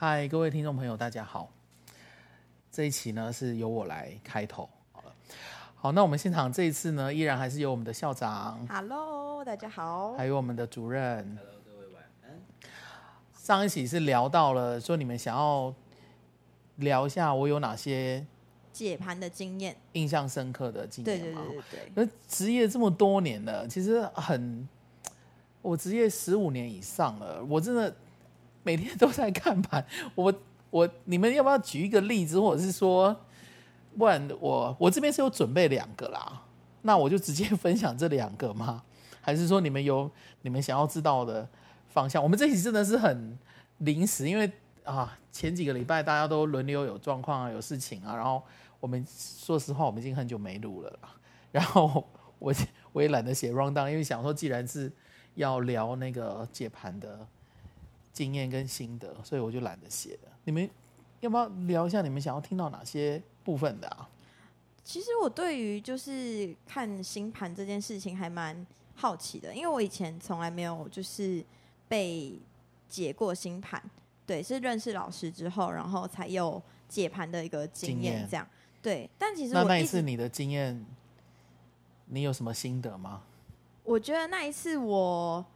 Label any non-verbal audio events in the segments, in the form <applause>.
嗨，各位听众朋友，大家好。这一期呢是由我来开头，好了。好，那我们现场这一次呢，依然还是由我们的校长，Hello，大家好，还有我们的主任，Hello，各位晚安。上一期是聊到了说你们想要聊一下我有哪些解盘的经验，印象深刻的经验，对对对对对。那职业这么多年了，其实很，我职业十五年以上了，我真的。每天都在看盘，<laughs> 我我你们要不要举一个例子，或者是说，不然我我这边是有准备两个啦，那我就直接 <laughs> 分享这两个吗？还是说你们有你们想要知道的方向？我们这期真的是很临时，因为啊前几个礼拜大家都轮流有状况啊，有事情啊，然后我们说实话，我们已经很久没录了，<laughs> 然后我我也懒得写 rundown，因为想说既然是要聊那个解盘的。经验跟心得，所以我就懒得写了。你们要不要聊一下？你们想要听到哪些部分的啊？其实我对于就是看星盘这件事情还蛮好奇的，因为我以前从来没有就是被解过星盘，对，是认识老师之后，然后才有解盘的一个经验。这样对，但其实那一次你的经验，你有什么心得吗？我觉得那一次我。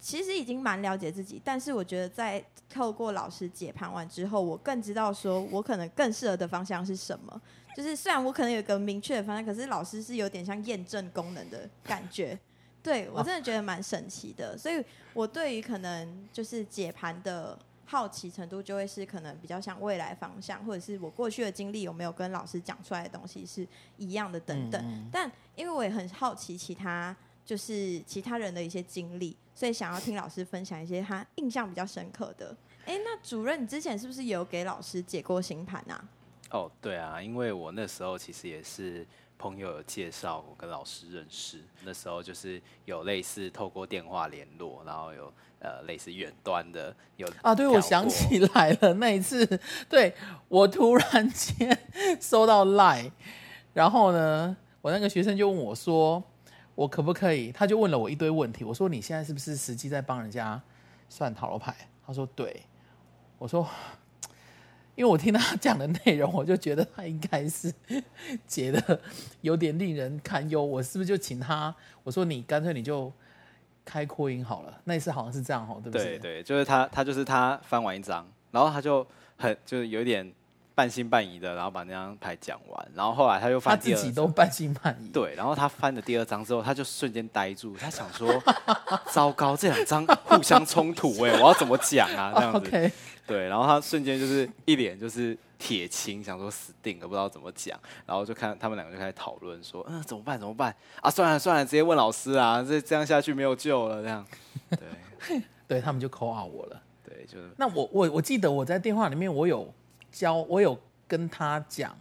其实已经蛮了解自己，但是我觉得在透过老师解盘完之后，我更知道说我可能更适合的方向是什么。<laughs> 就是虽然我可能有一个明确的方向，可是老师是有点像验证功能的感觉。对，我真的觉得蛮神奇的，所以我对于可能就是解盘的好奇程度，就会是可能比较像未来方向，或者是我过去的经历有没有跟老师讲出来的东西是一样的等等。但因为我也很好奇其他。就是其他人的一些经历，所以想要听老师分享一些他印象比较深刻的。哎，那主任，你之前是不是有给老师解过星盘啊？哦，对啊，因为我那时候其实也是朋友有介绍我跟老师认识，那时候就是有类似透过电话联络，然后有呃类似远端的有啊，对，我想起来了，那一次，对，我突然间 <laughs> 收到 Line，然后呢，我那个学生就问我说。我可不可以？他就问了我一堆问题。我说：“你现在是不是实际在帮人家算塔罗牌？”他说：“对。”我说：“因为我听他讲的内容，我就觉得他应该是解得有点令人堪忧。我是不是就请他？我说：‘你干脆你就开扩音好了。’那一次好像是这样哦，对不对？对对，就是他，他就是他翻完一张，然后他就很就是有点。半信半疑的，然后把那张牌讲完，然后后来他又翻第二，他自己都半信半疑。对，然后他翻了第二张之后，他就瞬间呆住，他想说：“ <laughs> 糟糕，这两张互相冲突，哎，我要怎么讲啊？”这样子。<laughs> Okay. 对，然后他瞬间就是一脸就是铁青，想说死定了，不知道怎么讲。然后就看他们两个就开始讨论说：“嗯，怎么办？怎么办？啊，算了算了，直接问老师啊，这这样下去没有救了。”这样。<laughs> 对，对他们就 call out 我了。对，就是。那我我我记得我在电话里面我有。教我有跟他讲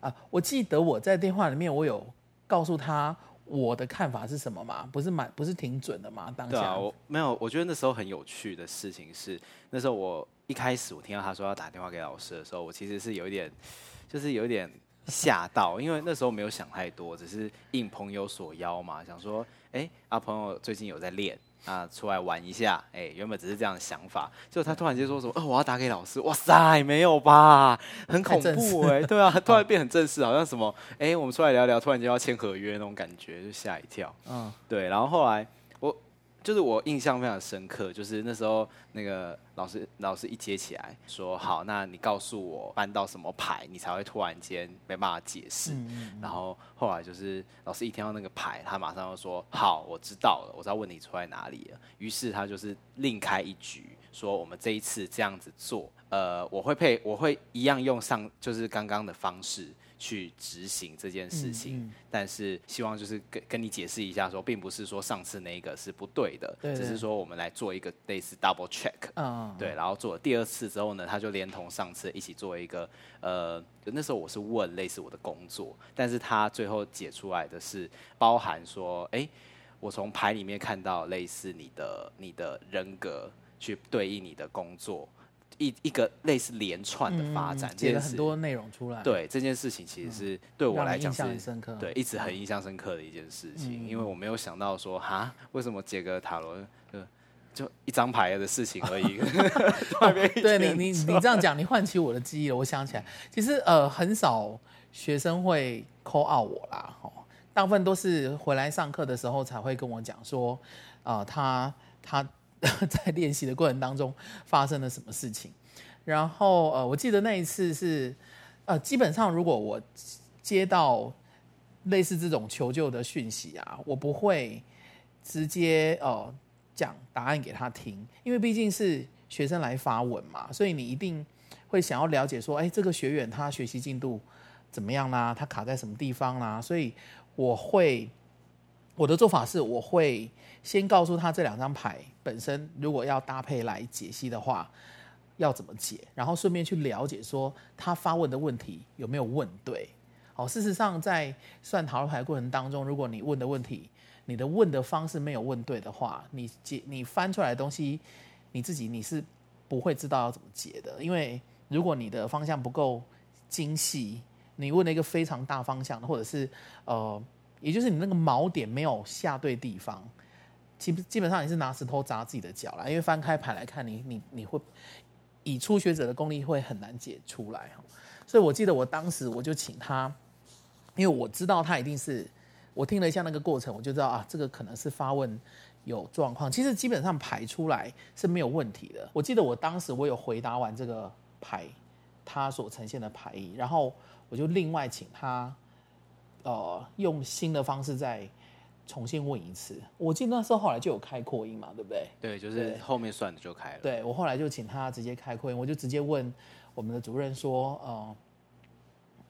啊，我记得我在电话里面我有告诉他我的看法是什么吗？不是蛮不是挺准的吗？当下对啊，我没有，我觉得那时候很有趣的事情是，那时候我一开始我听到他说要打电话给老师的时候，我其实是有一点，就是有一点吓到，因为那时候没有想太多，只是应朋友所邀嘛，想说，哎，啊朋友最近有在练。啊，出来玩一下，哎、欸，原本只是这样的想法，结果他突然间说什么，哦，我要打给老师，哇塞，没有吧，很恐怖哎、欸，对啊，<laughs> 突然变很正式，好像什么，哎、欸，我们出来聊聊，突然间要签合约那种感觉，就吓一跳，嗯，对，然后后来。就是我印象非常深刻，就是那时候那个老师老师一接起来说好，那你告诉我搬到什么牌，你才会突然间没办法解释。然后后来就是老师一听到那个牌，他马上就说好，我知道了，我知道问题出在哪里了。于是他就是另开一局，说我们这一次这样子做，呃，我会配，我会一样用上就是刚刚的方式。去执行这件事情，嗯嗯、但是希望就是跟跟你解释一下说，说并不是说上次那个是不对的，对对对，只是说我们来做一个类似 double check，嗯、对，然后做了第二次之后呢，他就连同上次一起做一个，呃，那时候我是问类似我的工作，但是他最后解出来的是包含说，哎，我从牌里面看到类似你的你的人格去对应你的工作。一一个类似连串的发展，解了很多内容出来。对这件事情，其实是对我来讲是深刻，对一直很印象深刻的一件事情，因为我没有想到说哈，为什么解个塔罗，就一张牌的事情而已。<laughs> 对你，你你这样讲，你唤起我的记忆了。我想起来，其实呃，很少学生会 call out 我啦，哦，大部分都是回来上课的时候才会跟我讲说，呃，他他 <laughs> 在练习的过程当中发生了什么事情。然后呃，我记得那一次是呃，基本上如果我接到类似这种求救的讯息啊，我不会直接呃。讲答案给他听，因为毕竟是学生来发问嘛，所以你一定会想要了解说，哎，这个学员他学习进度怎么样啦？他卡在什么地方啦？所以我会我的做法是，我会先告诉他这两张牌本身如果要搭配来解析的话，要怎么解，然后顺便去了解说他发问的问题有没有问对。好，事实上在算塔罗牌过程当中，如果你问的问题，你的问的方式没有问对的话，你解你翻出来的东西，你自己你是不会知道要怎么解的。因为如果你的方向不够精细，你问了一个非常大方向的，或者是呃，也就是你那个锚点没有下对地方，基基本上你是拿石头砸自己的脚啦。因为翻开牌来看，你你你会以初学者的功力会很难解出来。所以我记得我当时我就请他，因为我知道他一定是。我听了一下那个过程，我就知道啊，这个可能是发问有状况。其实基本上排出来是没有问题的。我记得我当时我有回答完这个牌，他所呈现的牌意，然后我就另外请他，呃，用新的方式再重新问一次。我记得那时候后来就有开扩音嘛，对不对？对，就是后面算的就开了。对，我后来就请他直接开扩音，我就直接问我们的主任说，呃，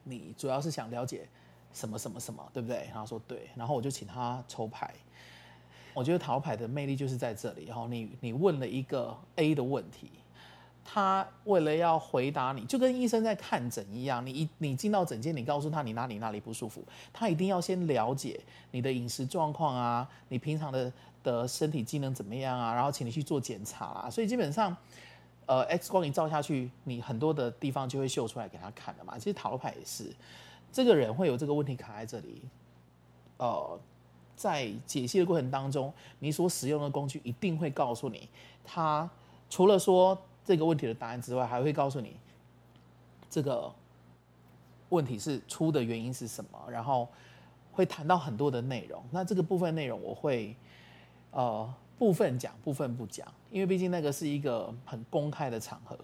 你主要是想了解。什么什么什么，对不对？然后说对，然后我就请他抽牌。我觉得塔罗牌的魅力就是在这里。然后你你问了一个 A 的问题，他为了要回答你，就跟医生在看诊一样。你一你进到诊间，你告诉他你哪里哪里不舒服，他一定要先了解你的饮食状况啊，你平常的的身体机能怎么样啊，然后请你去做检查啊。所以基本上，呃，X 光一照下去，你很多的地方就会秀出来给他看的嘛。其实塔罗牌也是。这个人会有这个问题卡在这里，呃，在解析的过程当中，你所使用的工具一定会告诉你，他除了说这个问题的答案之外，还会告诉你这个问题是出的原因是什么，然后会谈到很多的内容。那这个部分内容我会呃部分讲，部分不讲，因为毕竟那个是一个很公开的场合。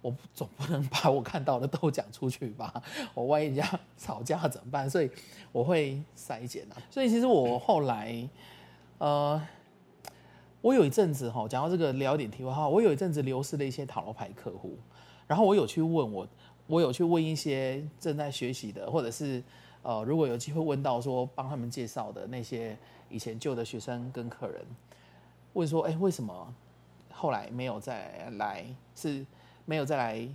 我总不能把我看到的都讲出去吧？我万一人家吵架怎么办？所以我会筛减啊。所以其实我后来，呃，我有一阵子哈，讲到这个聊点题外话，我有一阵子流失了一些塔罗牌客户，然后我有去问我，我有去问一些正在学习的，或者是呃，如果有机会问到说帮他们介绍的那些以前旧的学生跟客人，问说，哎，为什么后来没有再来？是？没有再来，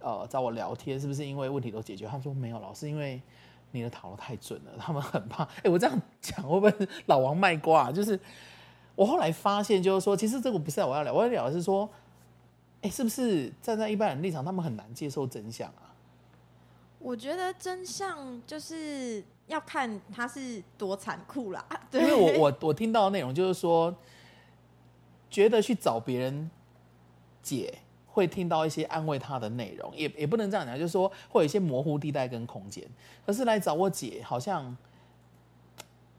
呃，找我聊天，是不是因为问题都解决？他们说没有，老师，因为你的塔罗太准了，他们很怕。哎，我这样讲会不会老王卖瓜？就是我后来发现，就是说，其实这个不是我要聊，我要聊的是说，哎，是不是站在一般人立场，他们很难接受真相啊？我觉得真相就是要看他是多残酷啦。<laughs> 对，因为我我我听到的内容就是说，觉得去找别人解。会听到一些安慰他的内容，也也不能这样讲，就是说会有一些模糊地带跟空间。可是来找我姐，好像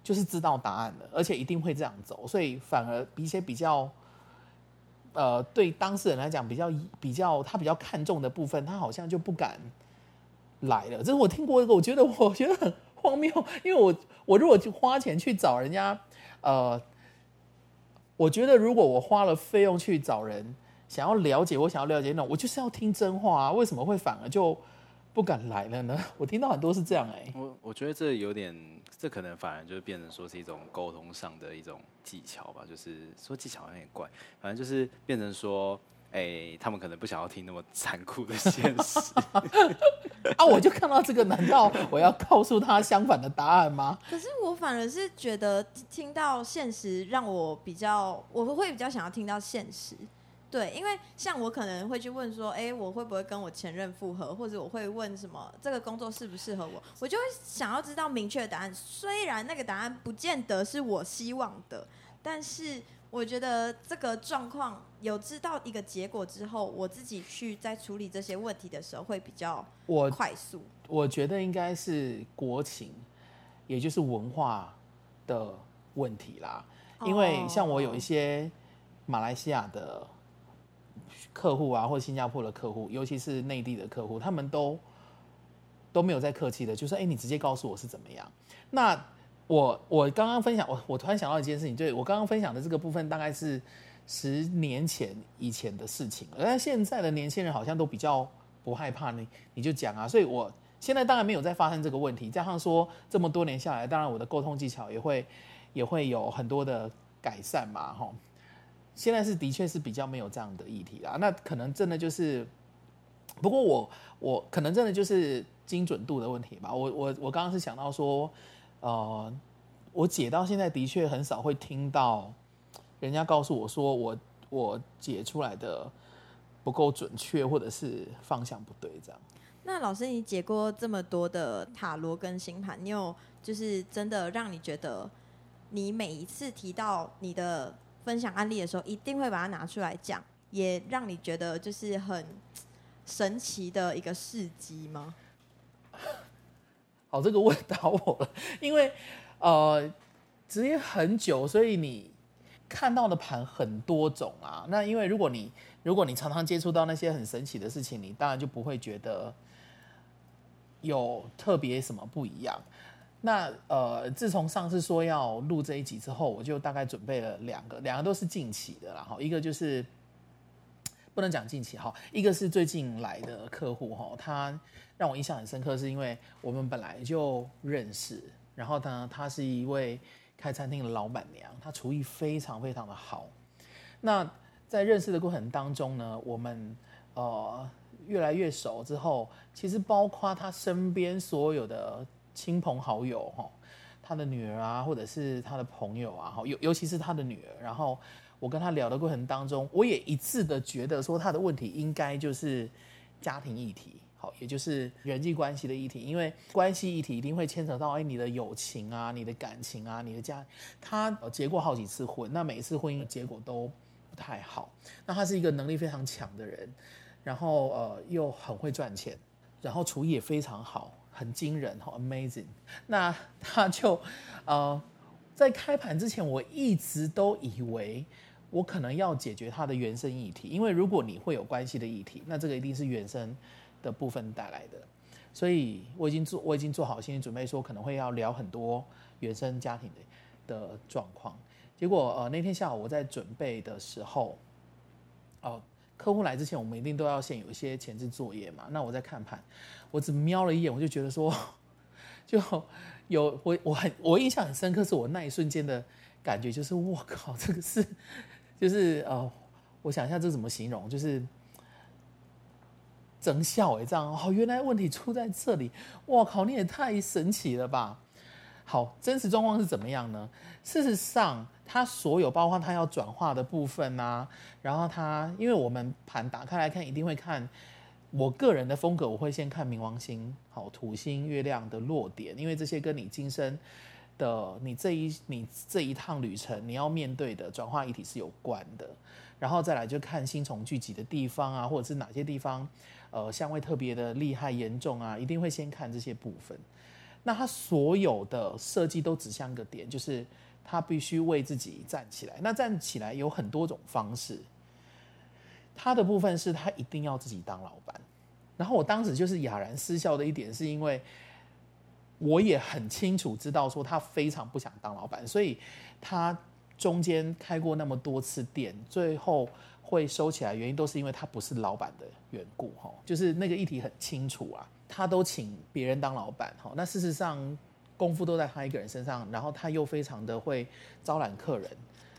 就是知道答案了，而且一定会这样走，所以反而一些比较，呃，对当事人来讲比较比较他比较看重的部分，他好像就不敢来了。这是我听过一个，我觉得我觉得很荒谬，因为我我如果去花钱去找人家，呃，我觉得如果我花了费用去找人。想要了解我，想要了解那种，我就是要听真话啊！为什么会反而就不敢来了呢？我听到很多是这样哎、我我觉得这有点，这可能反而就变成说是一种沟通上的一种技巧吧。就是说技巧有点怪，反正就是变成说，哎、欸，他们可能不想要听那么残酷的现实 <laughs> 啊！我就看到这个，难道我要告诉他相反的答案吗？可是我反而是觉得听到现实让我比较，我会比较想要听到现实。对，因为像我可能会去问说，哎，我会不会跟我前任复合，或者我会问什么这个工作适不适合我，我就会想要知道明确的答案。虽然那个答案不见得是我希望的，但是我觉得这个状况有知道一个结果之后，我自己去在处理这些问题的时候会比较我快速。我，我觉得应该是国情，也就是文化的问题啦。因为像我有一些马来西亚的客户啊，或新加坡的客户，尤其是内地的客户，他们都都没有在客气的，就说：“哎，你直接告诉我是怎么样。”那我我刚刚分享，我我突然想到一件事情，对，我刚刚分享的这个部分大概是十年前以前的事情，而现在的年轻人好像都比较不害怕你，你就讲啊，所以我现在当然没有再发生这个问题，加上说这么多年下来，当然我的沟通技巧也会也会有很多的改善嘛，哈，现在是的确是比较没有这样的议题啦，那可能真的就是，不过我我可能真的就是精准度的问题吧，我我我刚刚是想到说。呃，我解到现在的确很少会听到人家告诉我说我我解出来的不够准确，或者是方向不对这样。那老师，你解过这么多的塔罗跟星盘，你有就是真的让你觉得你每一次提到你的分享案例的时候，一定会把它拿出来讲，也让你觉得就是很神奇的一个事迹吗？好，这个问到我了，因为呃，职业很久，所以你看到的盘很多种啊。那因为如果你如果你常常接触到那些很神奇的事情，你当然就不会觉得有特别什么不一样。那呃，自从上次说要录这一集之后，我就大概准备了两个，两个都是近期的，然后一个就是不能讲近期哈，一个是最近来的客户哈，他。让我印象很深刻，是因为我们本来就认识，然后呢，她是一位开餐厅的老板娘，她厨艺非常非常的好。那在认识的过程当中呢，我们呃越来越熟之后，其实包括她身边所有的亲朋好友哈，他的女儿啊，或者是他的朋友啊，尤尤其是他的女儿，然后我跟他聊的过程当中，我也一致的觉得说，他的问题应该就是家庭议题。好，也就是人际关系的议题，因为关系议题一定会牵扯到哎，你的友情啊，你的感情啊，你的家。他结过好几次婚，那每一次婚姻的结果都不太好。那他是一个能力非常强的人，然后呃又很会赚钱，然后厨艺也非常好，很惊人，好 amazing。那他就呃在开盘之前，我一直都以为我可能要解决他的原生议题，因为如果你会有关系的议题，那这个一定是原生。的部分带来的，所以我已经做，我已经做好心理准备，说可能会要聊很多原生家庭的的状况。结果呃那天下午我在准备的时候，哦、客户来之前我们一定都要先有一些前置作业嘛。那我在看盘，我只瞄了一眼，我就觉得说，<laughs> 就有我我很我印象很深刻，是我那一瞬间的感觉，就是我靠，这个是就是呃，我想一下这怎么形容，就是。真笑哎，这样哦，原来问题出在这里，我靠，你也太神奇了吧！好，真实状况是怎么样呢？事实上，它所有包括它要转化的部分啊，然后它，因为我们盘打开来看，一定会看我个人的风格，我会先看冥王星、好土星、月亮的落点，因为这些跟你今生的你这一你这一趟旅程你要面对的转化议题是有关的，然后再来就看星虫聚集的地方啊，或者是哪些地方。呃，相位特别的厉害、严重啊，一定会先看这些部分。那它所有的设计都指向一个点，就是他必须为自己站起来。那站起来有很多种方式。他的部分是他一定要自己当老板。然后我当时就是哑然失笑的一点，是因为我也很清楚知道说他非常不想当老板，所以他中间开过那么多次店，最后。会收起来，原因都是因为他不是老板的缘故，哈，就是那个议题很清楚啊，他都请别人当老板，哈，那事实上功夫都在他一个人身上，然后他又非常的会招揽客人，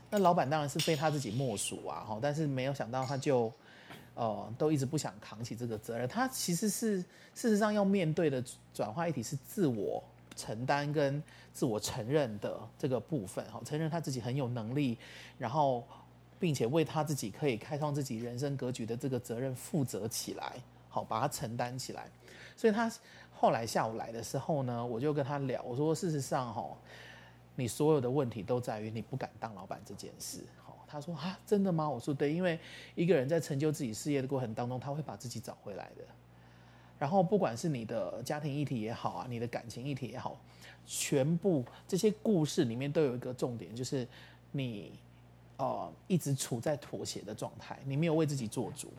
那老板当然是非他自己莫属啊，哈，但是没有想到他就，呃，都一直不想扛起这个责任，他其实是事实上要面对的转化议题是自我承担跟自我承认的这个部分，哈，承认他自己很有能力，然后。并且为他自己可以开创自己人生格局的这个责任负责起来，好，把它承担起来。所以他后来下午来的时候呢，我就跟他聊，我说事实上，哈，你所有的问题都在于你不敢当老板这件事，他说啊，真的吗？我说对，因为一个人在成就自己事业的过程当中，他会把自己找回来的。然后不管是你的家庭议题也好啊，你的感情议题也好，全部这些故事里面都有一个重点，就是你呃一直处在妥协的状态，你没有为自己做主。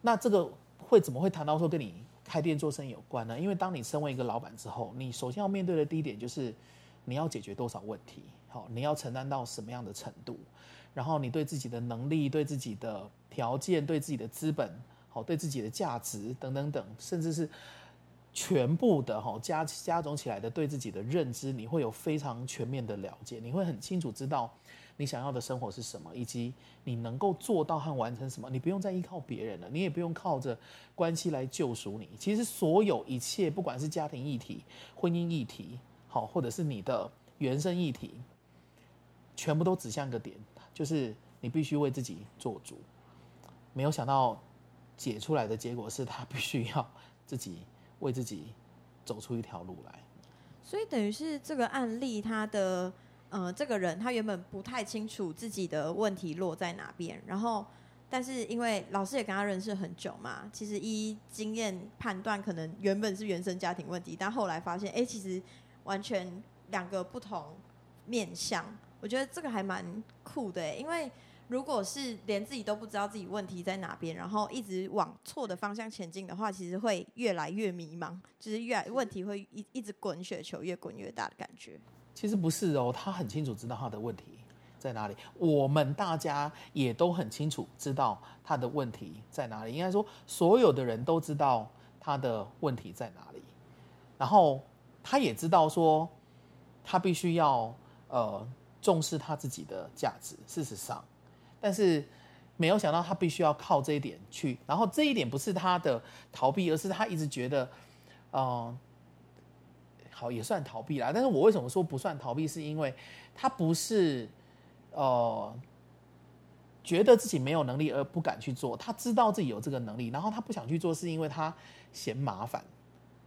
那这个会怎么会谈到说跟你开店做生意有关呢？因为当你身为一个老板之后，你首先要面对的第一点就是你要解决多少问题，好，你要承担到什么样的程度，然后你对自己的能力、对自己的条件、对自己的资本，好，对自己的价值等等等，甚至是全部的哈加加总起来的对自己的认知，你会有非常全面的了解，你会很清楚知道。你想要的生活是什么，以及你能够做到和完成什么？你不用再依靠别人了，你也不用靠着关系来救赎你。其实所有一切，不管是家庭议题、婚姻议题，好，或者是你的原生议题，全部都指向一个点，就是你必须为自己做主。没有想到解出来的结果是他必须要自己为自己走出一条路来。所以等于是这个案例，他的。呃，这个人他原本不太清楚自己的问题落在哪边，然后，但是因为老师也跟他认识很久嘛，其实依经验判断，可能原本是原生家庭问题，但后来发现，哎，其实完全两个不同面向。我觉得这个还蛮酷的，因为如果是连自己都不知道自己问题在哪边，然后一直往错的方向前进的话，其实会越来越迷茫，就是越来问题会一一直滚雪球，越滚越大的感觉。其实不是哦，他很清楚知道他的问题在哪里。我们大家也都很清楚知道他的问题在哪里。应该说，所有的人都知道他的问题在哪里。然后他也知道说，他必须要呃重视他自己的价值。事实上，但是没有想到他必须要靠这一点去。然后这一点不是他的逃避，而是他一直觉得，嗯、好，也算逃避啦，但是我为什么说不算逃避？是因为他不是呃觉得自己没有能力而不敢去做，他知道自己有这个能力，然后他不想去做，是因为他嫌麻烦，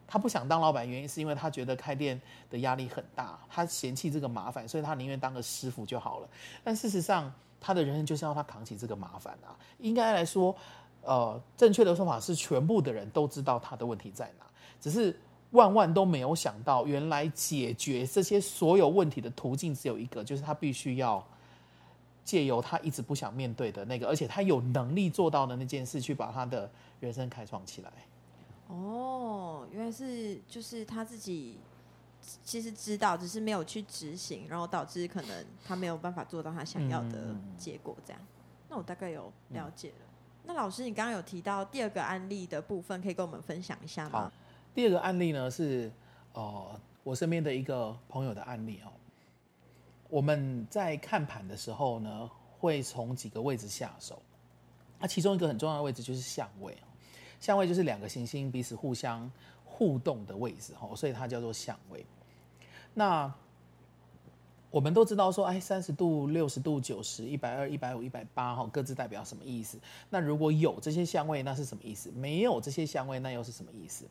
他不想当老板，原因是因为他觉得开店的压力很大，他嫌弃这个麻烦，所以他宁愿当个师傅就好了。但事实上，他的人生就是要他扛起这个麻烦啊。应该来说，呃，正确的说法是，全部的人都知道他的问题在哪，只是。万万都没有想到，原来解决这些所有问题的途径只有一个，就是他必须要借由他一直不想面对的那个，而且他有能力做到的那件事，去把他的人生开创起来。哦，原来是就是他自己其实知道，只是没有去执行，然后导致可能他没有办法做到他想要的结果。这样，嗯、那我大概有了解了。嗯、那老师，你刚刚有提到第二个案例的部分，可以跟我们分享一下吗？第二个案例呢是，呃，我身边的一个朋友的案例哦。我们在看盘的时候呢，会从几个位置下手。那其中一个很重要的位置就是相位，相位就是两个行星彼此互相互动的位置哦，所以它叫做相位。那我们都知道说，哎，三十度、六十度、九十、一百二、一百五、一百八，哈，各自代表什么意思？那如果有这些相位，那是什么意思？没有这些相位，那又是什么意思？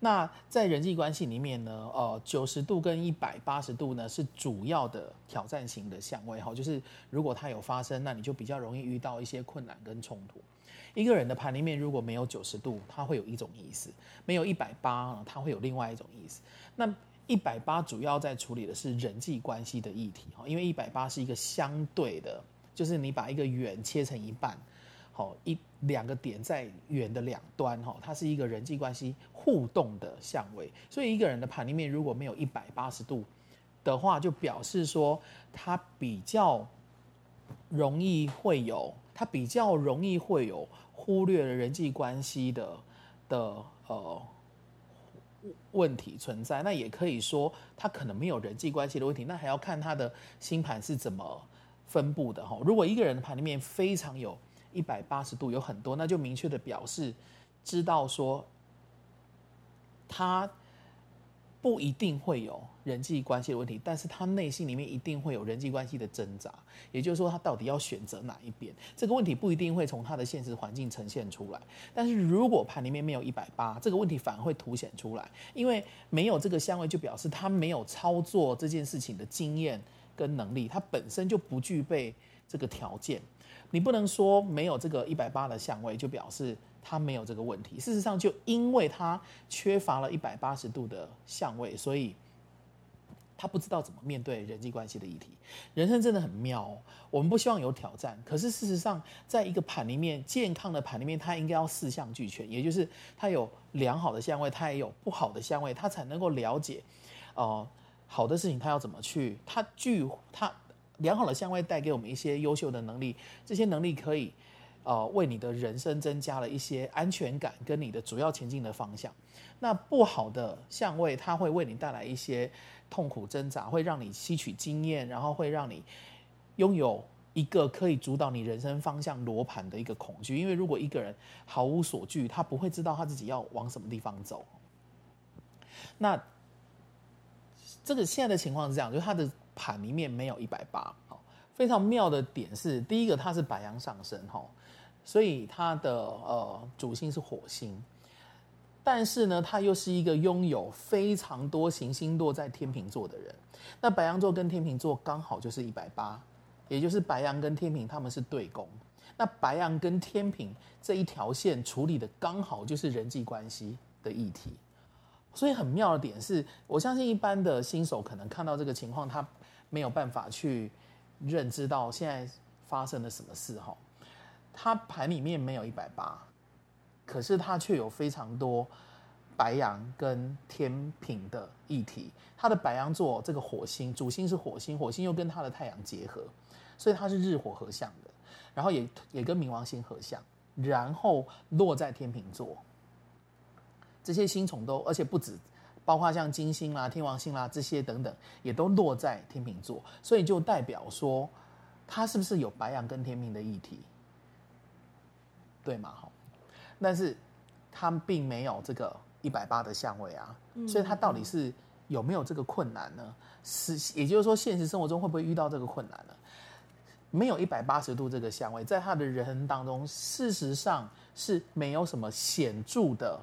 那在人际关系里面呢，呃，九十度跟一百八十度呢是主要的挑战型的相位哈，就是如果它有发生，那你就比较容易遇到一些困难跟冲突。一个人的盘里面如果没有九十度，它会有一种意思；没有一百八，它会有另外一种意思。那一百八主要在处理的是人际关系的议题哈，因为一百八是一个相对的，就是你把一个圆切成一半。好，一两个点在圆的两端，哈，它是一个人际关系互动的相位。所以一个人的盘里面如果没有一百八十度的话，就表示说他比较容易会有，他比较容易会有忽略了人际关系的的呃问题存在。那也可以说他可能没有人际关系的问题，那还要看他的星盘是怎么分布的哈。如果一个人的盘里面非常有一百八十度有很多，那就明确的表示，知道说他不一定会有人际关系的问题，但是他内心里面一定会有人际关系的挣扎。也就是说，他到底要选择哪一边？这个问题不一定会从他的现实环境呈现出来。但是如果盘里面没有一百八，这个问题反而会凸显出来，因为没有这个相位，就表示他没有操作这件事情的经验跟能力，他本身就不具备这个条件。你不能说没有这个一百八的相位，就表示他没有这个问题。事实上，就因为他缺乏了一百八十度的相位，所以他不知道怎么面对人际关系的议题。人生真的很妙，我们不希望有挑战，可是事实上，在一个盘里面，健康的盘里面，它应该要四项俱全，也就是它有良好的相位，它也有不好的相位，它才能够了解，呃，好的事情它要怎么去，它具它。良好的相位带给我们一些优秀的能力，这些能力可以，呃，为你的人生增加了一些安全感跟你的主要前进的方向。那不好的相位，它会为你带来一些痛苦挣扎，会让你吸取经验，然后会让你拥有一个可以主导你人生方向罗盘的一个恐惧。因为如果一个人毫无所惧，他不会知道他自己要往什么地方走。那这个现在的情况是这样，就是他的。盘里面没有一百八，非常妙的点是，第一个它是白羊上升，哈，所以它的呃主星是火星，但是呢，它又是一个拥有非常多行星落在天秤座的人。那白羊座跟天秤座刚好就是一百八，也就是白羊跟天秤他们是对宫。那白羊跟天秤这一条线处理的刚好就是人际关系的议题，所以很妙的点是，我相信一般的新手可能看到这个情况，他。没有办法去认知到现在发生了什么事哈，他盘里面没有一百八，可是他却有非常多白羊跟天秤的议题。他的白羊座这个火星主星是火星，火星又跟他的太阳结合，所以他是日火合相的，然后也也跟冥王星合相，然后落在天秤座，这些星虫都而且不止。包括像金星啦、天王星啦这些等等，也都落在天秤座，所以就代表说，他是不是有白羊跟天秤的议题？对吗？哈，但是他并没有这个一百八的相位啊，所以他到底是有没有这个困难呢？是，也就是说，现实生活中会不会遇到这个困难呢？没有一百八十度这个相位，在他的人生当中，事实上是没有什么显著的。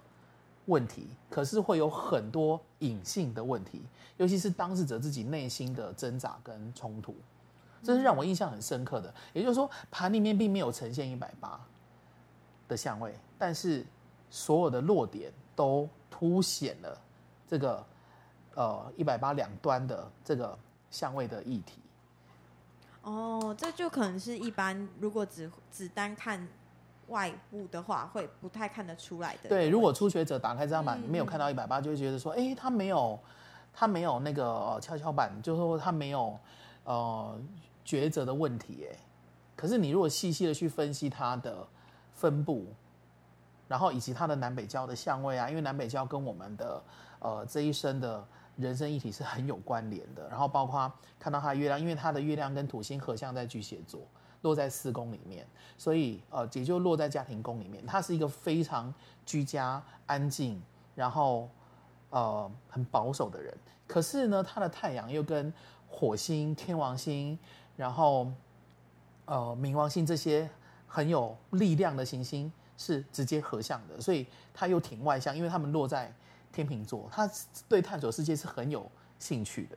问题，可是会有很多隐性的问题，尤其是当事者自己内心的挣扎跟冲突，这是让我印象很深刻的。也就是说，盘里面并没有呈现一百八的相位，但是所有的落点都凸显了这个呃一百八两端的这个相位的议题。哦，这就可能是一般如果只只单看。外部的话会不太看得出来的。对，如果初学者打开这张板没有看到一百八，就会觉得说，哎、欸，他没有，他没有那个跷跷板，就是说他没有呃抉择的问题。哎，可是你如果细细的去分析它的分布，然后以及它的南北交的相位啊，因为南北交跟我们的呃这一生的人生议题是很有关联的。然后包括看到它的月亮，因为它的月亮跟土星合相在巨蟹座。落在四宫里面，所以呃，也就落在家庭宫里面。他是一个非常居家、安静，然后呃很保守的人。可是呢，他的太阳又跟火星、天王星，然后呃冥王星这些很有力量的行星是直接合相的，所以他又挺外向，因为他们落在天秤座，他对探索世界是很有兴趣的。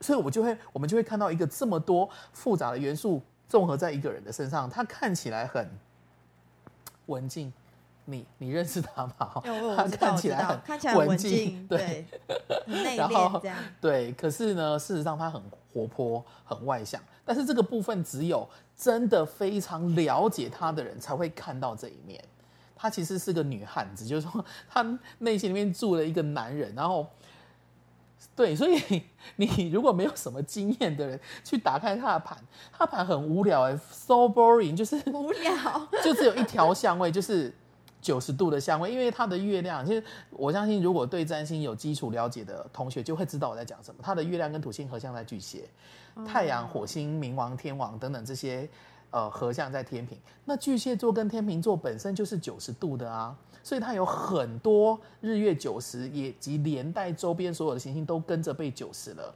所以我就会，我们就会看到一个这么多复杂的元素。综合在一个人的身上，他看起来很文静。你你认识他吗？他看起来很看起来文静，对，<laughs> 内敛这样。对，可是呢，事实上他很活泼、很外向。但是这个部分只有真的非常了解他的人才会看到这一面。他其实是个女汉子，就是说他内心里面住了一个男人，然后。对，所以 <laughs> 你如果没有什么经验的人去打开他的盘，他盘很无聊哎，so boring，就是无聊，<laughs> 就只有一条相位，就是九十度的相位。因为他的月亮，其实我相信，如果对占星有基础了解的同学就会知道我在讲什么。他的月亮跟土星合相在巨蟹，太阳、火星、冥王、天王等等这些呃合相在天平。那巨蟹座跟天秤座本身就是九十度的啊。所以它有很多日月九十，也及连带周边所有的行星都跟着被九十了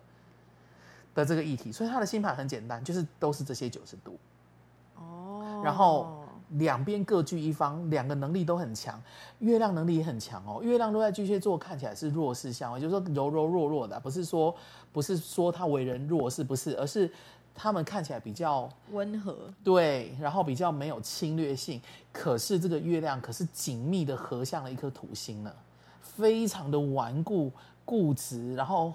的这个议题。所以它的星盘很简单，就是都是这些九十度。哦。然后两边各据一方，两个能力都很强。月亮能力也很强哦，月亮落在巨蟹座看起来是弱势相位，就是说柔柔弱弱的，不是说不是说他为人弱势，不是，而是他们看起来比较温和，对，然后比较没有侵略性。可是这个月亮可是紧密的合向了一颗土星呢，非常的顽固固执，然后。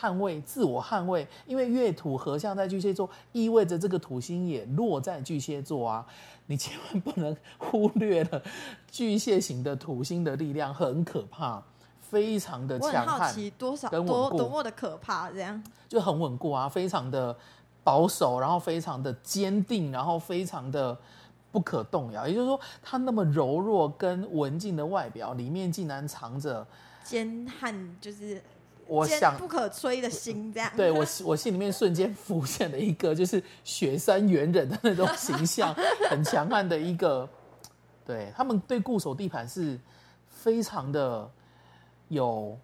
捍卫自我捍卫，因为月土合向在巨蟹座，意味着这个土星也落在巨蟹座啊！你千万不能忽略了巨蟹型的土星的力量，很可怕，非常的强悍。我很好奇多少多多么的可怕，这样就很稳固啊，非常的保守，然后非常的坚定，然后非常的不可动摇。也就是说，他那么柔弱跟文静的外表，里面竟然藏着坚悍，就是。我想不可摧的心，这样。对我，我心里面瞬间浮现了一个，就是雪山猿人的那种形象，很强悍的一个。对，他们对固守地盘是非常的有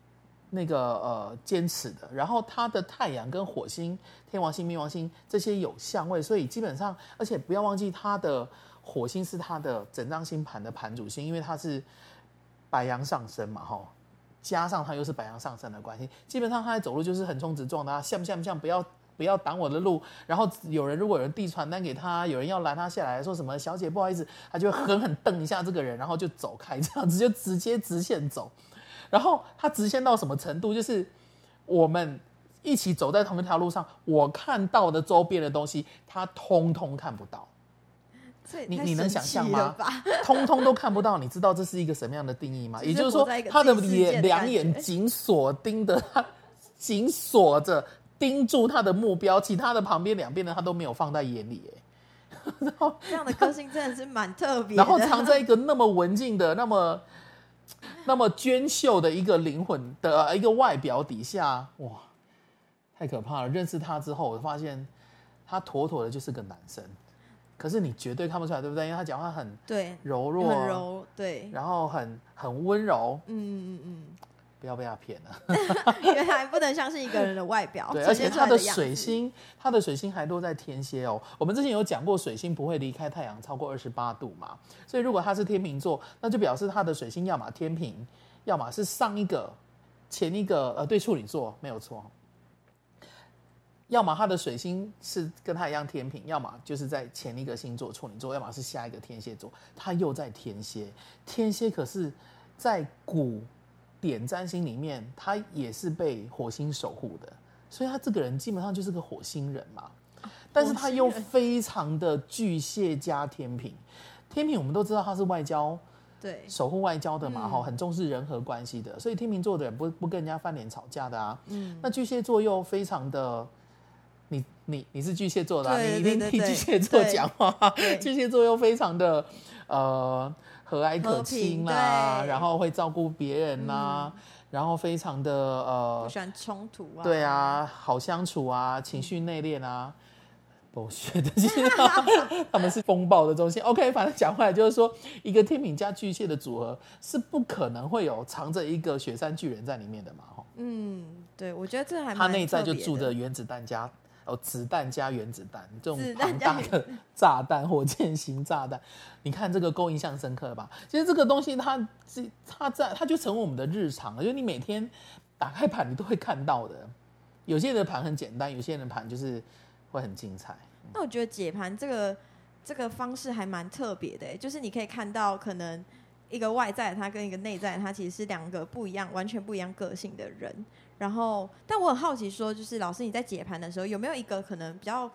那个呃坚持的。然后他的太阳跟火星、天王星、冥王星这些有相位，所以基本上，而且不要忘记他的火星是他的整张星盘的盘主星，因为他是白羊上升嘛，哈。加上他又是白羊上升的关系，基本上他在走路就是横冲直撞的，像不像不像？不要不要挡我的路。然后有人如果有人递传单给他，有人要拦他下来，说什么小姐不好意思，他就狠狠瞪一下这个人，然后就走开，这样子就直接直线走。然后它直线到什么程度？就是我们一起走在同一条路上，我看到的周边的东西，他通通看不到。你你能想象吗？<laughs> 通通都看不到，你知道这是一个什么样的定义吗？也就是说，他的眼两眼紧锁盯的他，<laughs> 紧锁着盯住他的目标，其他的旁边两边的他都没有放在眼里。哎，<laughs> 然后这样的个性真的是蛮特别。然后藏在一个那么文静的、那么 <laughs> 那么娟秀的一个灵魂的一个外表底下，哇，太可怕了！认识他之后，我发现他妥妥的就是个男生。可是你绝对看不出来，对不对？因为他讲话很对柔弱，很柔，对，然后很很温柔，嗯嗯嗯，不要被他骗了，<laughs> 原来不能相信一个人的外表。对，而且他的水星，他的水星还落在天蝎哦。我们之前有讲过，水星不会离开太阳超过二十八度嘛，所以如果他是天秤座，那就表示他的水星要么天平，要么是上一个、前一个，呃，对，处女座没有错。要么他的水星是跟他一样天平，要么就是在前一个星座处女座，要么是下一个天蝎座，他又在天蝎。天蝎可是，在古典占星里面，他也是被火星守护的，所以他这个人基本上就是个火星人嘛。但是他又非常的巨蟹加天平，天平我们都知道他是外交，对，守护外交的嘛，哈，很重视人和关系的，所以天秤座的人不不跟人家翻脸吵架的啊。嗯，那巨蟹座又非常的。你你你是巨蟹座的，啊，你一定替巨蟹座讲话。巨蟹座又非常的呃和蔼可亲啦，然后会照顾别人呐，嗯，然后非常的呃不喜欢冲突啊，对啊，好相处啊，情绪内敛啊，不学的，<laughs> 他们是风暴的中心。OK，反正讲回来就是说，一个天秤加巨蟹的组合是不可能会有藏着一个雪山巨人在里面的嘛，嗯，对，我觉得这还他内在就住着原子弹加。哦，子弹加原子弹这种庞大的炸弹，火箭型炸弹，你看这个够印象深刻吧？其实这个东西它是它在它就成为我们的日常了，就你每天打开盘你都会看到的。有些人的盘很简单，有些人的盘就是会很精彩。那我觉得解盘这个这个方式还蛮特别的，就是你可以看到可能一个外在他跟一个内在他其实是两个不一样、完全不一样个性的人。然后，但我很好奇，说就是老师你在解盘的时候，有没有一个可能比较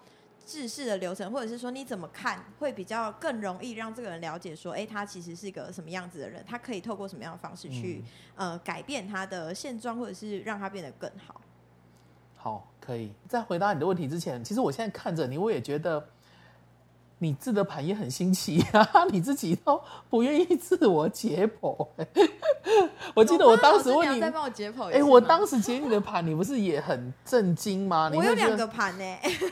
制式的流程，或者是说你怎么看会比较更容易让这个人了解说，哎，他其实是一个什么样子的人，他可以透过什么样的方式去、嗯、呃改变他的现状，或者是让他变得更好？好，可以。在回答你的问题之前，其实我现在看着你，我也觉得。你自的盘也很新奇啊，<laughs> 你自己都不愿意自我解剖。<laughs> 我记得我当时问你，再帮我解剖。哎，我当时解你的盘，你不是也很震惊吗？我有两个盘呢。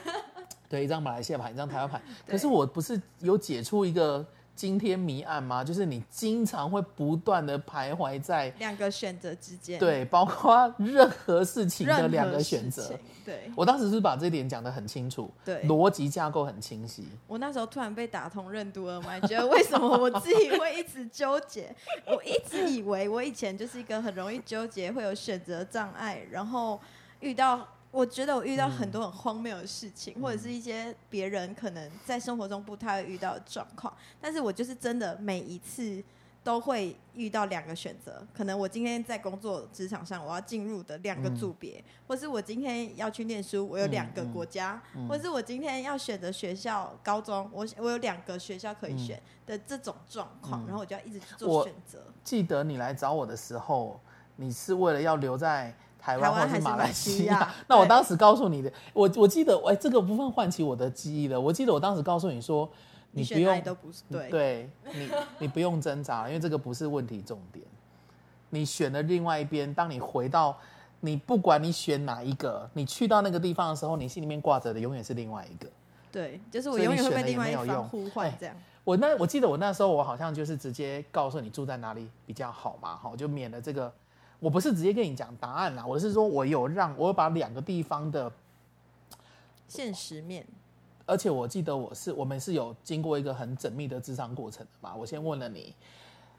<laughs> 对，一张马来西亚盘，一张台湾盘。可是我不是有解出一个惊天谜案吗？就是你经常会不断的徘徊在两个选择之间，对，<laughs> 包括任何事情的两个选择。对，我当时是把这点讲得很清楚，对，逻辑架构很清晰。我那时候突然被打通任督二脉，觉得为什么我自己会一直纠结？<laughs> 我一直以为我以前就是一个很容易纠结，会有选择障碍，然后遇到。我觉得我遇到很多很荒谬的事情，嗯、或者是一些别人可能在生活中不太会遇到的状况，但是我就是真的每一次都会遇到两个选择，可能我今天在工作职场上我要进入的两个组别，嗯、或是我今天要去念书，我有两个国家，或是我今天要选择学校高中，我我有两个学校可以选的这种状况，嗯、然后我就要一直去做选择。记得你来找我的时候，你是为了要留在。台湾或是马来西亚？<laughs> 那我当时告诉你的，我我记得，哎，这个部分唤起我的记忆了。我记得我当时告诉你说，你不用，都不是对，对你，你不用挣扎，因为这个不是问题重点。你选了另外一边，当你回到，你不管你选哪一个，你去到那个地方的时候，你心里面挂着的永远是另外一个。对，就是我永远会被另外一方呼唤这样。我那我记得我那时候我好像就是直接告诉你住在哪里比较好嘛，哈，就免了这个。我不是直接跟你讲答案啦，我是说我有让我有把两个地方的现实面，而且我记得我是我们是有经过一个很缜密的智商过程的嘛。我先问了你，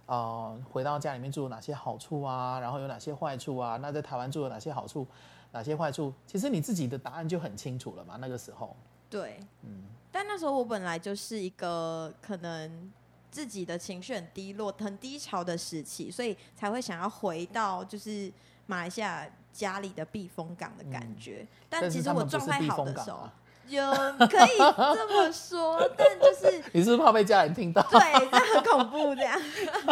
呃，回到家里面住有哪些好处啊，然后有哪些坏处啊？那在台湾住有哪些好处，哪些坏处？其实你自己的答案就很清楚了嘛。那个时候，对，嗯，但那时候我本来就是一个可能。自己的情绪很低落、很低潮的时期，所以才会想要回到就是马来西亚家里的避风港的感觉。嗯、但其实我状态好的时候，有可以这么说，但就是 <laughs> 你是不是怕被家人听到？对，这很恐怖这样。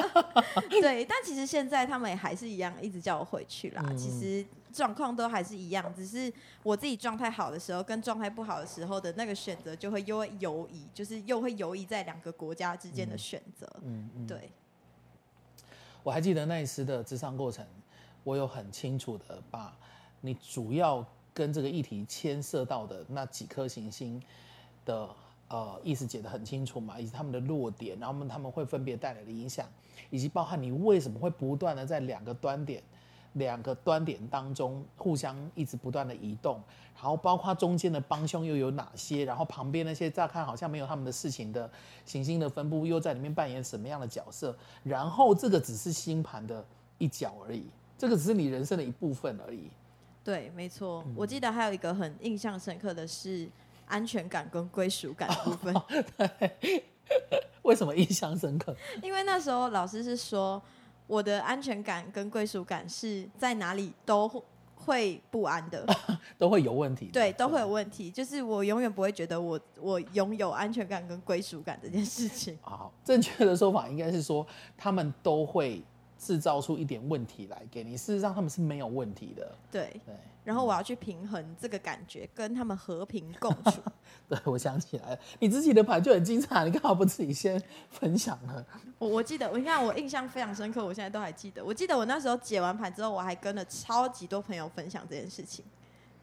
<laughs> 对，但其实现在他们也还是一样，一直叫我回去啦。嗯、其实。状况都还是一样，只是我自己状态好的时候跟状态不好的时候的那个选择就会又会游移，就是又会游移在两个国家之间的选择。嗯，嗯，对。我还记得那一次的咨商过程，我有很清楚的把你主要跟这个议题牵涉到的那几颗行星的呃意思解得很清楚嘛，以及他们的弱点，然后他们会分别带来的影响，以及包含你为什么会不断的在两个端点。两个端点当中互相一直不断的移动，然后包括中间的帮凶又有哪些，然后旁边那些乍看好像没有他们的事情的行星的分布又在里面扮演什么样的角色？然后这个只是星盘的一角而已，这个只是你人生的一部分而已。对，没错。嗯、我记得还有一个很印象深刻的是安全感跟归属感的部分。哦、<laughs> 对，为什么印象深刻？因为那时候老师是说。我的安全感跟归属感是在哪里都会不安的，<laughs> 都会有问题。对，都会有问题。就是我永远不会觉得我我拥有安全感跟归属感这件事情。好，正确的说法应该是说，他们都会制造出一点问题来给你。事实上，他们是没有问题的。对对。然后我要去平衡这个感觉，跟他们和平共处。<laughs> 对，我想起来了，你自己的牌就很精彩，你干嘛不自己先分享呢？我我记得，我你看我印象非常深刻，我现在都还记得。我记得我那时候解完牌之后，我还跟了超级多朋友分享这件事情，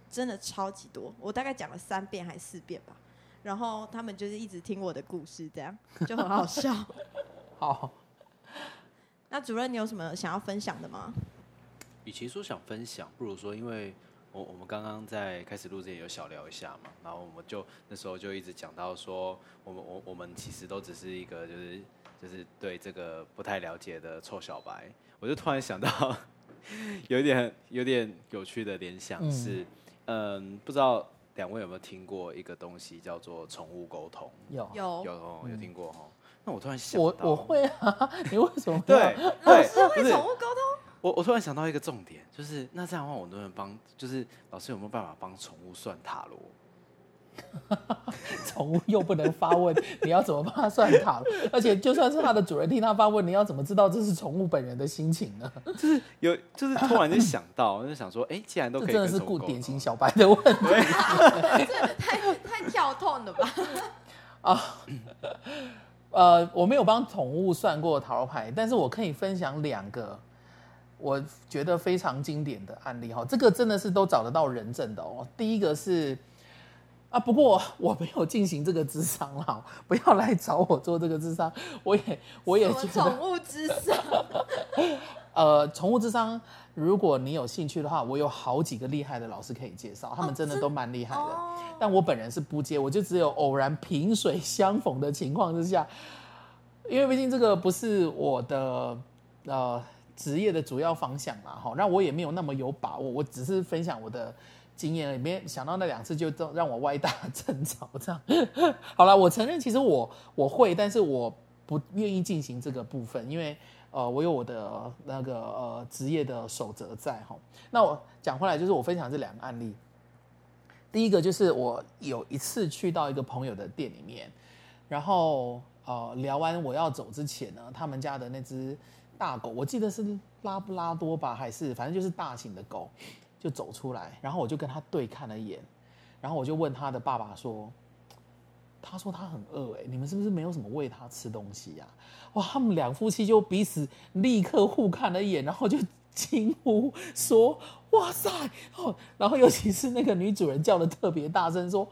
真的超级多，我大概讲了三遍还是四遍吧。然后他们就是一直听我的故事，这样就很好笑。<laughs> 好，那主任，你有什么想要分享的吗？与其说想分享，不如说因为。我我们刚刚在开始录之前有小聊一下嘛，然后我们就那时候就一直讲到说，我们我我们其实都只是一个就是就是对这个不太了解的臭小白，我就突然想到 <laughs> 有一点有点有趣的联想是，嗯，嗯，不知道两位有没有听过一个东西叫做宠物沟通？有有有有听过哈？那我突然想到，我我会啊，你为什么对 <laughs> 老师会宠物沟通？我我突然想到一个重点，就是那这样的话，我能不能帮？就是老师有没有办法帮宠物算塔罗？<laughs> 宠物又不能发问，你要怎么帮他算塔罗？而且就算是他的主人替他发问，你要怎么知道这是宠物本人的心情呢？<laughs> 就是有，就是突然就想到，就想说，哎、欸，既然都可以，真的是顾典型小白的问题，这太太跳痛了吧？啊，呃，我没有帮宠物算过塔罗牌，但是我可以分享两个。我觉得非常经典的案例哈，这个真的是都找得到人证的哦。第一个是啊，不过我没有进行这个智商啦，不要来找我做这个智商。我也我也觉得宠物智商，<laughs> 呃，宠物智商，如果你有兴趣的话，我有好几个厉害的老师可以介绍，他们真的都蛮厉害的。哦、但我本人是不接，我就只有偶然萍水相逢的情况之下，因为毕竟这个不是我的呃职业的主要方向嘛，哈，那我也没有那么有把握，我只是分享我的。经验里面想到那两次就让我歪打正着这样，<laughs> 好了，我承认其实我我会，但是我不愿意进行这个部分，因为呃我有我的那个呃职业的守则在哈。那我讲回来就是我分享这两个案例，第一个就是我有一次去到一个朋友的店里面，然后呃聊完我要走之前呢，他们家的那只大狗，我记得是拉布拉多吧，还是反正就是大型的狗。就走出来，然后我就跟他对看了一眼，然后我就问他的爸爸说：“他说他很饿，哎，你们是不是没有什么喂他吃东西呀？”哇，他们两夫妻就彼此立刻互看了一眼，然后就惊呼说：“哇塞！”哦，然后尤其是那个女主人叫的特别大声说。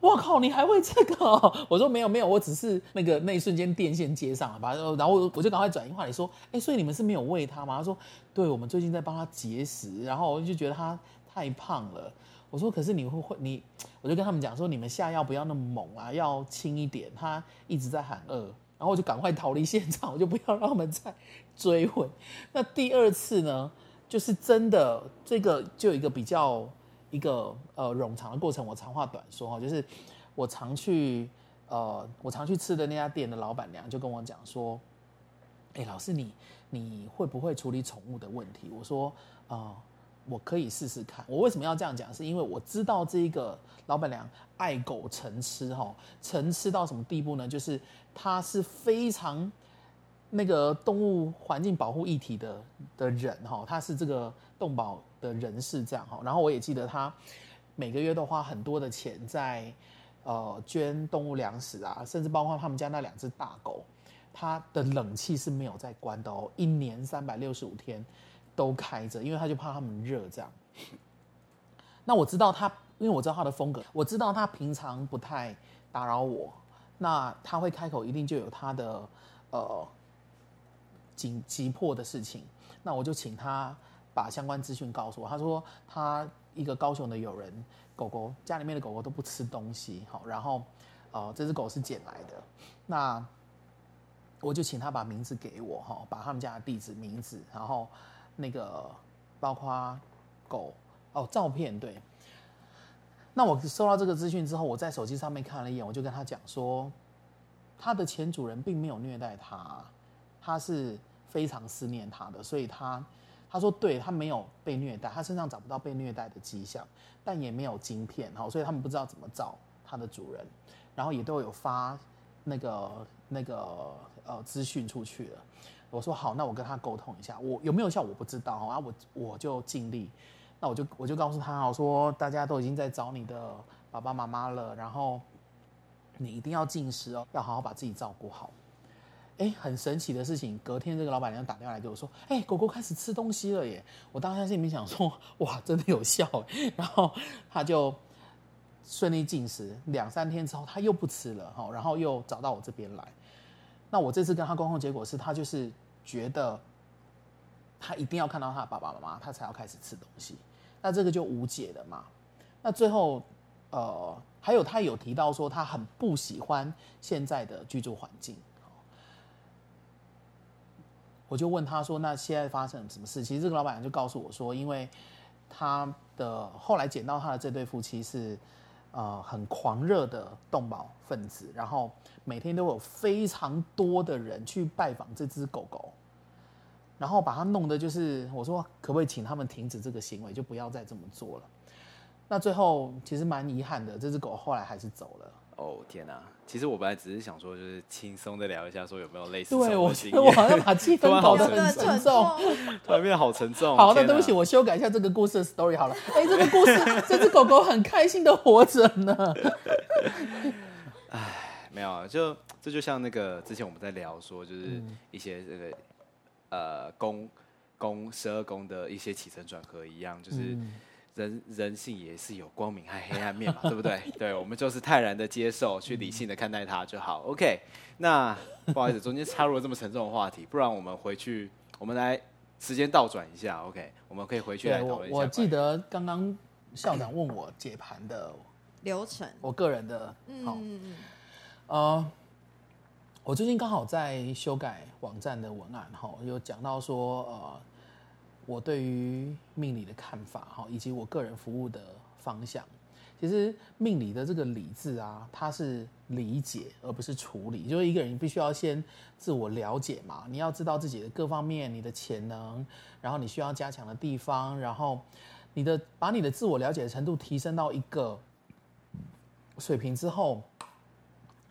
我靠，你还会这个哦？<laughs> 我说没有没有，我只是那个那一瞬间电线接上了吧，然后我就赶快转移话题说，哎，所以你们是没有喂他吗？他说，对，我们最近在帮他节食，然后我就觉得他太胖了。我说，可是你会会你，<tsk> 我就跟他们讲说，你们下药不要那么猛啊，要轻一点。他一直在喊饿，然后我就赶快逃离现场，我就不要让他们再追问。<laughs> 那第二次呢，就是真的这个就有一个比较。一个呃冗长的过程，我长话短说哈，就是我常去呃我常去吃的那家店的老板娘就跟我讲说，哎，老师你你会不会处理宠物的问题？我说啊、我可以试试看。我为什么要这样讲？是因为我知道这一个老板娘爱狗成痴哈，成痴到什么地步呢？就是她是非常那个动物环境保护议题的的人哈，她是这个动保。的人士这样哈，然后我也记得他每个月都花很多的钱在呃捐动物粮食啊，甚至包括他们家那两只大狗，他的冷气是没有在关的哦，一年三百六十五天都开着，因为他就怕他们热这样。那我知道他，因为我知道他的风格，我知道他平常不太打扰我，那他会开口一定就有他的呃紧急迫的事情，那我就请他。把相关资讯告诉我。他说他一个高雄的友人，狗狗家里面的狗狗都不吃东西，好，然后，呃，这只狗是捡来的，那我就请他把名字给我，哈，把他们家的地址、名字，然后那个包括狗哦照片，对。那我收到这个资讯之后，我在手机上面看了一眼，我就跟他讲说，他的前主人并没有虐待他，他是非常思念他的，所以他。他说：“对，他没有被虐待，他身上找不到被虐待的迹象，但也没有晶片，哈，所以他们不知道怎么找他的主人，然后也都有发那个那个呃资讯出去了。我说好，那我跟他沟通一下，我有没有效我不知道，啊，我我就尽力，那我就我就告诉他，我说大家都已经在找你的爸爸妈妈了，然后你一定要进食哦，要好好把自己照顾好。”哎，很神奇的事情，隔天这个老板娘打电话来跟我说：“哎，狗狗开始吃东西了耶！”我当时心里面想说：“哇，真的有效。”然后他就顺利进食，两三天之后他又不吃了哈，然后又找到我这边来。那我这次跟他沟通结果是他就是觉得他一定要看到他的爸爸妈妈，他才要开始吃东西。那这个就无解了嘛。那最后呃，还有他有提到说他很不喜欢现在的居住环境。我就问他说：“那现在发生什么事？”其实这个老板娘就告诉我说：“因为他的后来捡到他的这对夫妻是呃很狂热的动保分子，然后每天都有非常多的人去拜访这只狗狗，然后把它弄的就是我说可不可以请他们停止这个行为，就不要再这么做了。那最后其实蛮遗憾的，这只狗后来还是走了。”哦天哪！其实我本来只是想说，就是轻松的聊一下，说有没有类似对我觉得我好像把气 <laughs> 氛搞得很沉重，突然变得好沉重。<laughs> 好，那对不起，我修改一下这个故事的 story 好了。哎，这个故事，这只狗狗很开心的活着呢。哎，没有，就这就像那个之前我们在聊说，就是一些这个、嗯、呃宫宫十二宫的一些起承转合一样，就是。嗯人人性也是有光明和黑暗面嘛，<laughs> 对不对？<laughs> 对，我们就是泰然的接受，去理性的看待它就好。OK，那不好意思，中间插入了这么沉重的话题，不然我们回去，我们来时间倒转一下。OK，我们可以回去来讨论一下。我我记得刚刚校长问我解盘的 <coughs> 流程，我个人的，嗯好嗯嗯，呃，我最近刚好在修改网站的文案，哈，有讲到说，呃。我对于命理的看法，哈，以及我个人服务的方向，其实命理的这个“理”字啊，它是理解而不是处理。就是一个人必须要先自我了解嘛，你要知道自己的各方面、你的潜能，然后你需要加强的地方，然后你的把你的自我了解的程度提升到一个水平之后，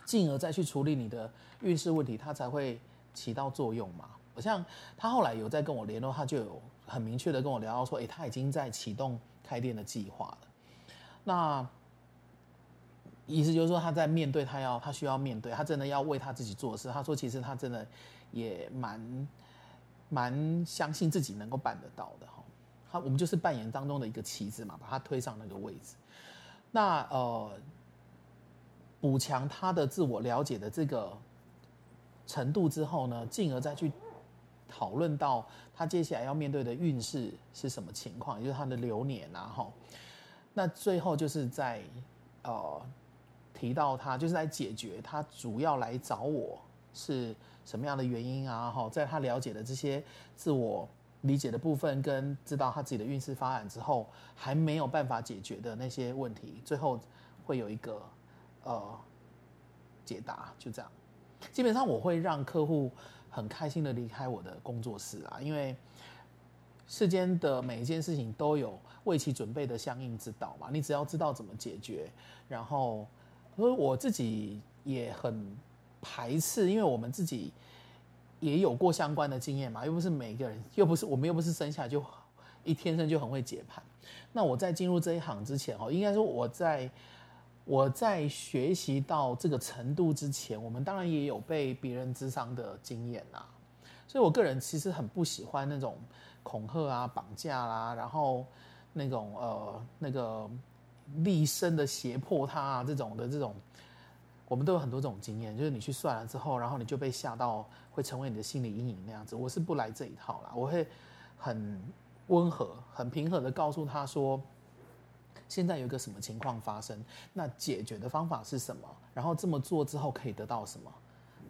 进而再去处理你的运势问题，它才会起到作用嘛。我像他后来有在跟我联络，他就有。很明确的跟我聊到说，诶，他已经在启动开店的计划了。那意思就是说，他在面对他要他需要面对，他真的要为他自己做事。他说，其实他真的也蛮蛮相信自己能够办得到的哈。他我们就是扮演当中的一个棋子嘛，把他推上那个位置。那呃，补强他的自我了解的这个程度之后呢，进而再去。讨论到他接下来要面对的运势是什么情况，也就是他的流年啊，哈。那最后就是在呃提到他就是在解决他主要来找我是什么样的原因啊，哈。在他了解的这些自我理解的部分，跟知道他自己的运势发展之后，还没有办法解决的那些问题，最后会有一个呃解答，就这样。基本上我会让客户。很开心的离开我的工作室啊，因为世间的每一件事情都有为其准备的相应之道嘛。你只要知道怎么解决，然后，所以我自己也很排斥，因为我们自己也有过相关的经验嘛，又不是每个人，又不是我们又不是生下来就一天生就很会解盘。那我在进入这一行之前哦，应该说我在。我在学习到这个程度之前，我们当然也有被别人智商的经验啊，所以我个人其实很不喜欢那种恐吓啊、绑架啦、然后那种呃那个厉声的胁迫他啊这种的这种，我们都有很多这种经验，就是你去算了之后，然后你就被吓到，会成为你的心理阴影那样子。我是不来这一套啦，我会很温和、很平和的告诉他说。现在有一个什么情况发生？那解决的方法是什么？然后这么做之后可以得到什么？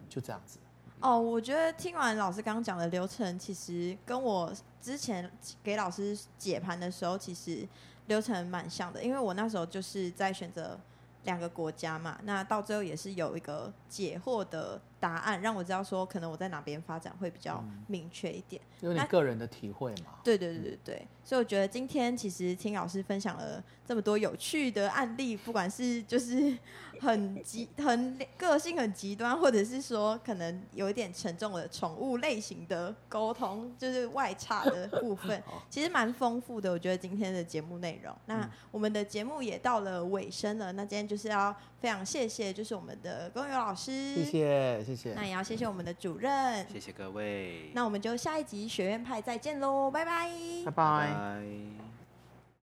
就这样子。哦，我觉得听完老师刚刚讲的流程，其实跟我之前给老师解盘的时候，其实流程蛮像的。因为我那时候就是在选择两个国家嘛，那到最后也是有一个解惑的。答案让我知道说，可能我在哪边发展会比较明确一点，有你个人的体会嘛？对对对对对，所以我觉得今天其实听老师分享了这么多有趣的案例，不管是就是 <laughs> 很极很个性很极端，或者是说可能有一点沉重的宠物类型的沟通，就是外差的部分，<laughs> 其实蛮丰富的。我觉得今天的节目内容，那我们的节目也到了尾声了，那今天就是要非常谢谢，就是我们的公友老师，谢谢谢。谢谢，那也要谢谢我们的主任，谢谢各位。那我们就下一集学院派再见喽，拜拜，拜拜。